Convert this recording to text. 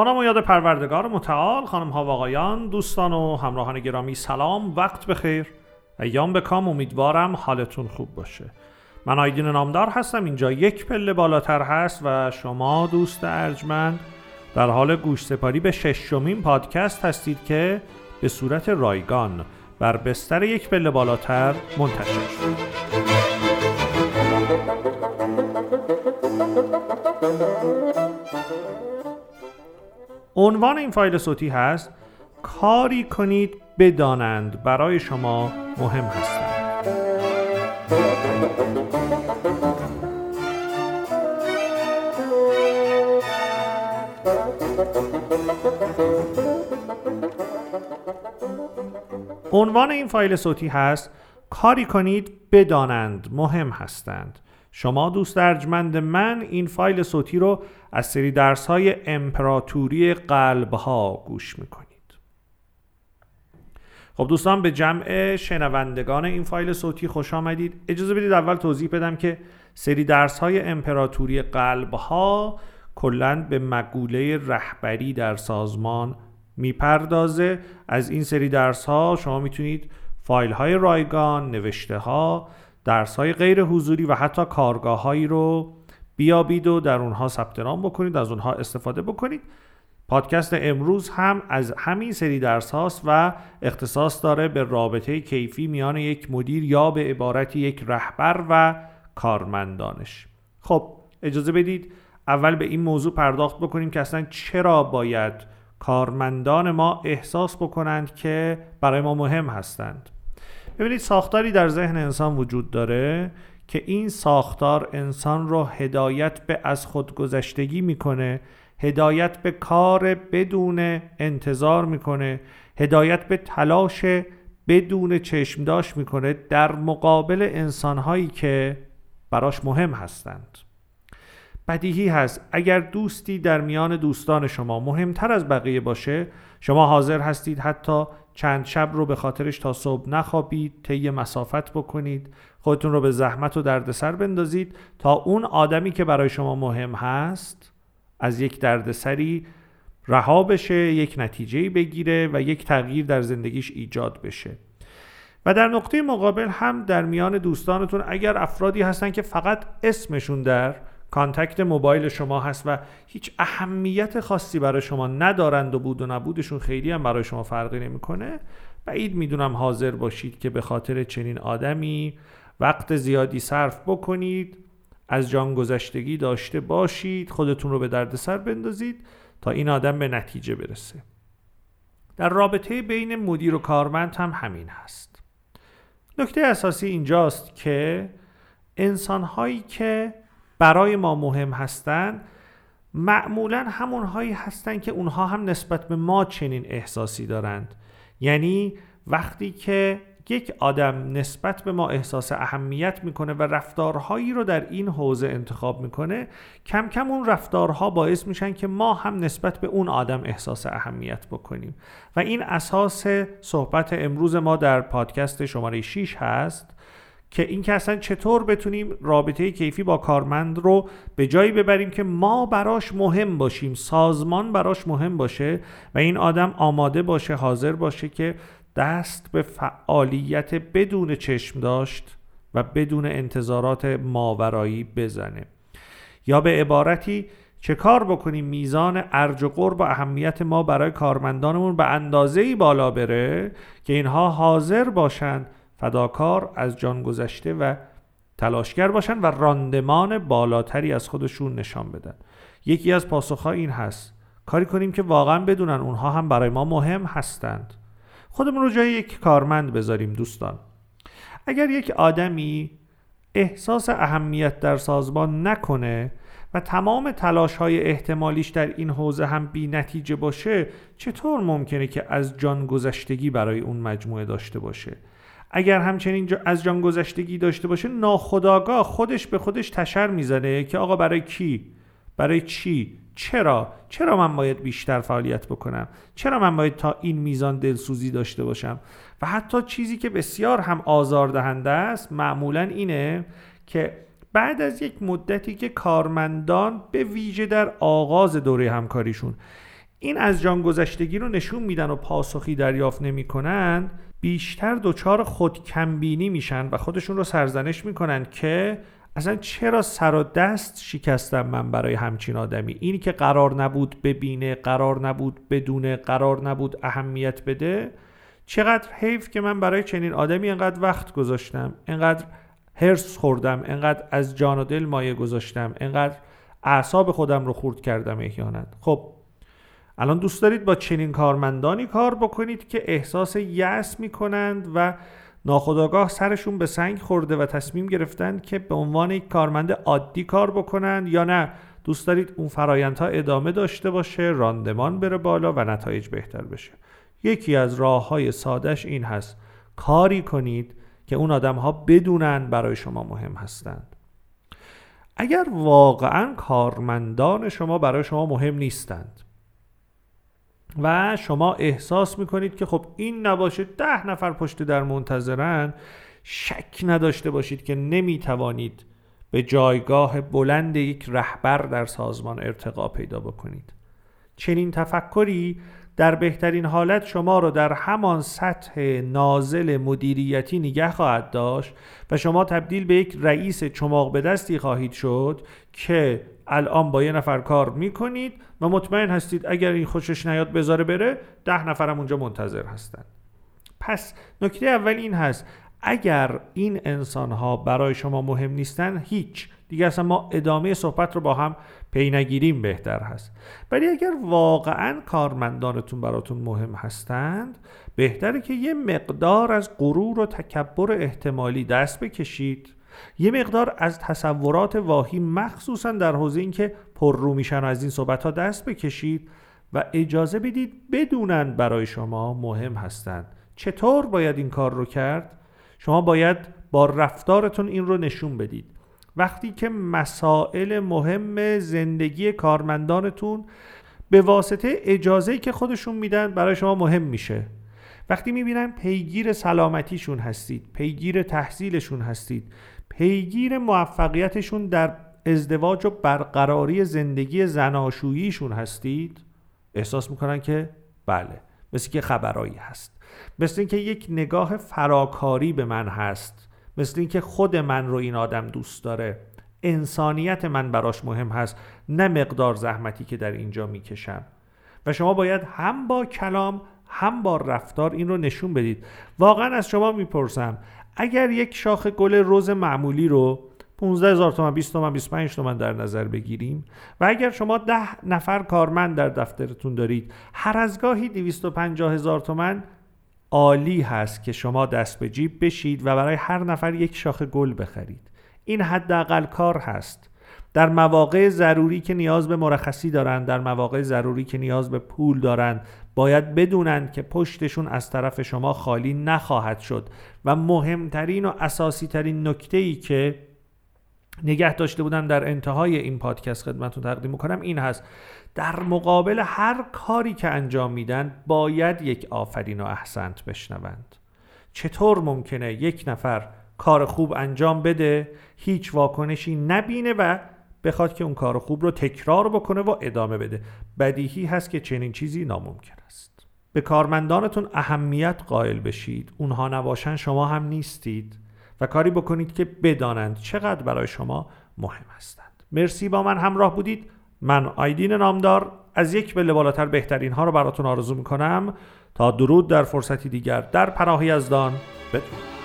با نام و یاد پروردگار متعال خانم ها و آقایان دوستان و همراهان گرامی سلام وقت بخیر. ایام بکام امیدوارم حالتون خوب باشه. من آیدین نامدار هستم اینجا یک پله بالاتر هست و شما دوست ارجمند در حال گوش سپاری به ششمین پادکست هستید که به صورت رایگان بر بستر یک پله بالاتر منتشر شد. عنوان این فایل صوتی هست کاری کنید بدانند. برای شما مهم هستند. عنوان این فایل صوتی هست کاری کنید بدانند. مهم هستند. شما دوست ارجمند من این فایل صوتی رو از سری درس های امپراتوری قلب ها گوش می‌کنید. خب دوستان به جمع شنوندگان این فایل صوتی خوش آمدید. اجازه بدید اول توضیح بدم که سری درس های امپراتوری قلب ها به مقوله رهبری در سازمان می‌پردازه. از این سری درس ها شما می‌تونید فایل های رایگان نوشته ها درس های غیر حضوری و حتی کارگاه هایی رو بیابید و در اونها ثبت نام بکنید از اونها استفاده بکنید. پادکست امروز هم از همین سری درس هاست و اختصاص داره به رابطه کیفی میان یک مدیر یا به عبارت یک رهبر و کارمندانش. خب اجازه بدید اول به این موضوع پرداخت بکنیم که اصلا چرا باید کارمندان ما احساس بکنند که برای ما مهم هستند. ببینید ساختاری در ذهن انسان وجود داره که این ساختار انسان را هدایت به از خودگذشتگی می‌کنه هدایت به کار بدون انتظار می‌کنه هدایت به تلاش بدون چشمداش می‌کنه در مقابل انسانهایی که براش مهم هستند. بدیهی هست اگر دوستی در میان دوستان شما مهمتر از بقیه باشه شما حاضر هستید حتی چند شب رو به خاطرش تا صبح نخوابید طی مسافت بکنید خودتون رو به زحمت و دردسر بندازید تا اون آدمی که برای شما مهم هست از یک دردسری رها بشه یک نتیجه بگیره و یک تغییر در زندگیش ایجاد بشه. و در نقطه مقابل هم در میان دوستانتون اگر افرادی هستن که فقط اسمشون در کانتکت موبایل شما هست و هیچ اهمیت خاصی برای شما ندارند و بود و نبودشون خیلی هم برای شما فرقی نمی‌کنه. بعید می‌دونم حاضر باشید که به خاطر چنین آدمی وقت زیادی صرف بکنید از جان گذشتگی داشته باشید خودتون رو به دردسر بندازید تا این آدم به نتیجه برسه. در رابطه بین مدیر و کارمند هم همین هست. نکته اساسی اینجاست که انسان هایی که برای ما مهم هستند معمولا همونهایی هستند که اونها هم نسبت به ما چنین احساسی دارند. یعنی وقتی که یک آدم نسبت به ما احساس اهمیت می‌کنه و رفتارهایی رو در این حوزه انتخاب می‌کنه کم کم اون رفتارها باعث میشن که ما هم نسبت به اون آدم احساس اهمیت بکنیم. و این اساس صحبت امروز ما در پادکست شماره 6 هست. که این که اصلا چطور بتونیم رابطه کیفی با کارمند رو به جایی ببریم که ما براش مهم باشیم سازمان براش مهم باشه و این آدم آماده باشه حاضر باشه که دست به فعالیت بدون چشم داشت و بدون انتظارات ماورایی بزنه. یا به عبارتی چه کار بکنیم؟ میزان ارج و قرب و اهمیت ما برای کارمندانمون به اندازه بالا بره که اینها حاضر باشند فداکار از جان گذشته و تلاشگر باشن و راندمان بالاتری از خودشون نشان بدن. یکی از پاسخها این هست. کاری کنیم که واقعا بدونن اونها هم برای ما مهم هستند. خودمون رو جای یک کارمند بذاریم دوستان. اگر یک آدمی احساس اهمیت در سازمان نکنه و تمام تلاش های احتمالیش در این حوزه هم بی نتیجه باشه چطور ممکنه که از جان گذشتگی برای اون مجموعه داشته باشه؟ اگر همچنین از جان گذشتگی داشته باشه ناخداگاه خودش به خودش تشر می‌زنه که آقا برای کی؟ برای چی؟ چرا؟ چرا من باید بیشتر فعالیت بکنم؟ چرا من باید تا این میزان دلسوزی داشته باشم؟ و حتی چیزی که بسیار هم آزاردهنده است معمولا اینه که بعد از یک مدتی که کارمندان به ویژه در آغاز دوره همکاریشون این از جان گذشتگی رو نشون میدن و پاسخی دریافت نمی‌کنن بیشتر دچار خود کمبینی میشن و خودشون رو سرزنش می‌کنن که اصلا چرا سر و دست شکستم من برای همچین آدمی؟ اینی که قرار نبود ببینه قرار نبود بدونه قرار نبود اهمیت بده چقدر حیف که من برای چنین آدمی انقدر وقت گذاشتم انقدر هرس خوردم انقدر از جان و دل مایه گذاشتم انقدر اعصاب خودم رو خورد کردم احیانا. خب الان دوست دارید با چنین کارمندانی کار بکنید که احساس یأس می‌کنند و ناخداگاه سرشون به سنگ خورده و تصمیم گرفتن که به عنوان یک کارمند عادی کار بکنند یا نه. دوست دارید اون فرایندها ادامه داشته باشه راندمان بره بالا و نتایج بهتر بشه. یکی از راه های سادش این هست. کاری کنید که اون آدم ها بدونن برای شما مهم هستند. اگر واقعا کارمندان شما برای شما مهم نیستند و شما احساس می‌کنید که خب این نباشه ده نفر پشت در منتظرن. شک نداشته باشید که نمی‌توانید به جایگاه بلند یک رهبر در سازمان ارتقا پیدا بکنید. چنین تفکری در بهترین حالت شما را در همان سطح نازل مدیریتی نگه خواهد داشت و شما تبدیل به یک رئیس چماق به دستی خواهید شد که الان با یه نفر کار می‌کنید و مطمئن هستید اگر این خوشش نیاد بذاره بره ده نفرم اونجا منتظر هستن. پس نکته اول این هست اگر این انسان ها برای شما مهم نیستن هیچ. دیگه اصلا ما ادامه صحبت رو با هم پی نگیریم بهتر هست. ولی اگر واقعا کارمندانتون براتون مهم هستند بهتره که یه مقدار از غرور و تکبر احتمالی دست بکشید. یه مقدار از تصورات واهی مخصوصا در حوزه اینکه پر رو میشن و از این صحبت ها دست بکشید و اجازه بدید بدونن برای شما مهم هستند. چطور باید این کار رو کرد؟ شما باید با رفتارتون این رو نشون بدید. وقتی که مسائل مهم زندگی کارمندانتون به واسطه اجازه‌ای که خودشون میدن برای شما مهم میشه. وقتی می‌بینن پیگیر سلامتیشون هستید پیگیر تحصیلشون هستید پیگیر موفقیتشون در ازدواج و برقراری زندگی زناشوییشون هستید احساس می‌کنن که بله مثل که خبرایی هست. مثل اینکه یک نگاه فراکاری به من هست. مثل اینکه خود من رو این آدم دوست داره. انسانیت من براش مهم هست نه مقدار زحمتی که در اینجا می‌کشم. و شما باید هم با کلام هم با رفتار این رو نشون بدید. واقعا از شما می‌پرسم اگر یک شاخ گل روز معمولی رو 15 هزار تومن 20 تومن 25 تومن در نظر بگیریم و اگر شما ده نفر کارمند در دفترتون دارید هر از گاهی 250 هزار تومن عالی هست که شما دست به جیب بشید و برای هر نفر یک شاخ گل بخرید. این حداقل کار هست. در مواقع ضروری که نیاز به مرخصی دارند در مواقع ضروری که نیاز به پول دارند باید بدونند که پشتشون از طرف شما خالی نخواهد شد و مهمترین و اساسی ترین نکته ای که نگه داشته بودم در انتهای این پادکست خدمتتون تقدیم می‌کنم این هست. در مقابل هر کاری که انجام میدن باید یک آفرین و احسنت بشنوند. چطور ممکنه یک نفر کار خوب انجام بده هیچ واکنشی نبینه و بخواد که اون کار خوب رو تکرار بکنه و ادامه بده. بدیهی هست که چنین چیزی ناممکن است. به کارمندانتون اهمیت قائل بشید. اونها نباشن شما هم نیستید و کاری بکنید که بدانند چقدر برای شما مهم هستند. مرسی با من همراه بودید. من آیدین نامدار. از یک بله بالاتر بهترین ها رو براتون آرزو می‌کنم. تا درود در فرصتی دیگر. در پناه یزدان بدرود.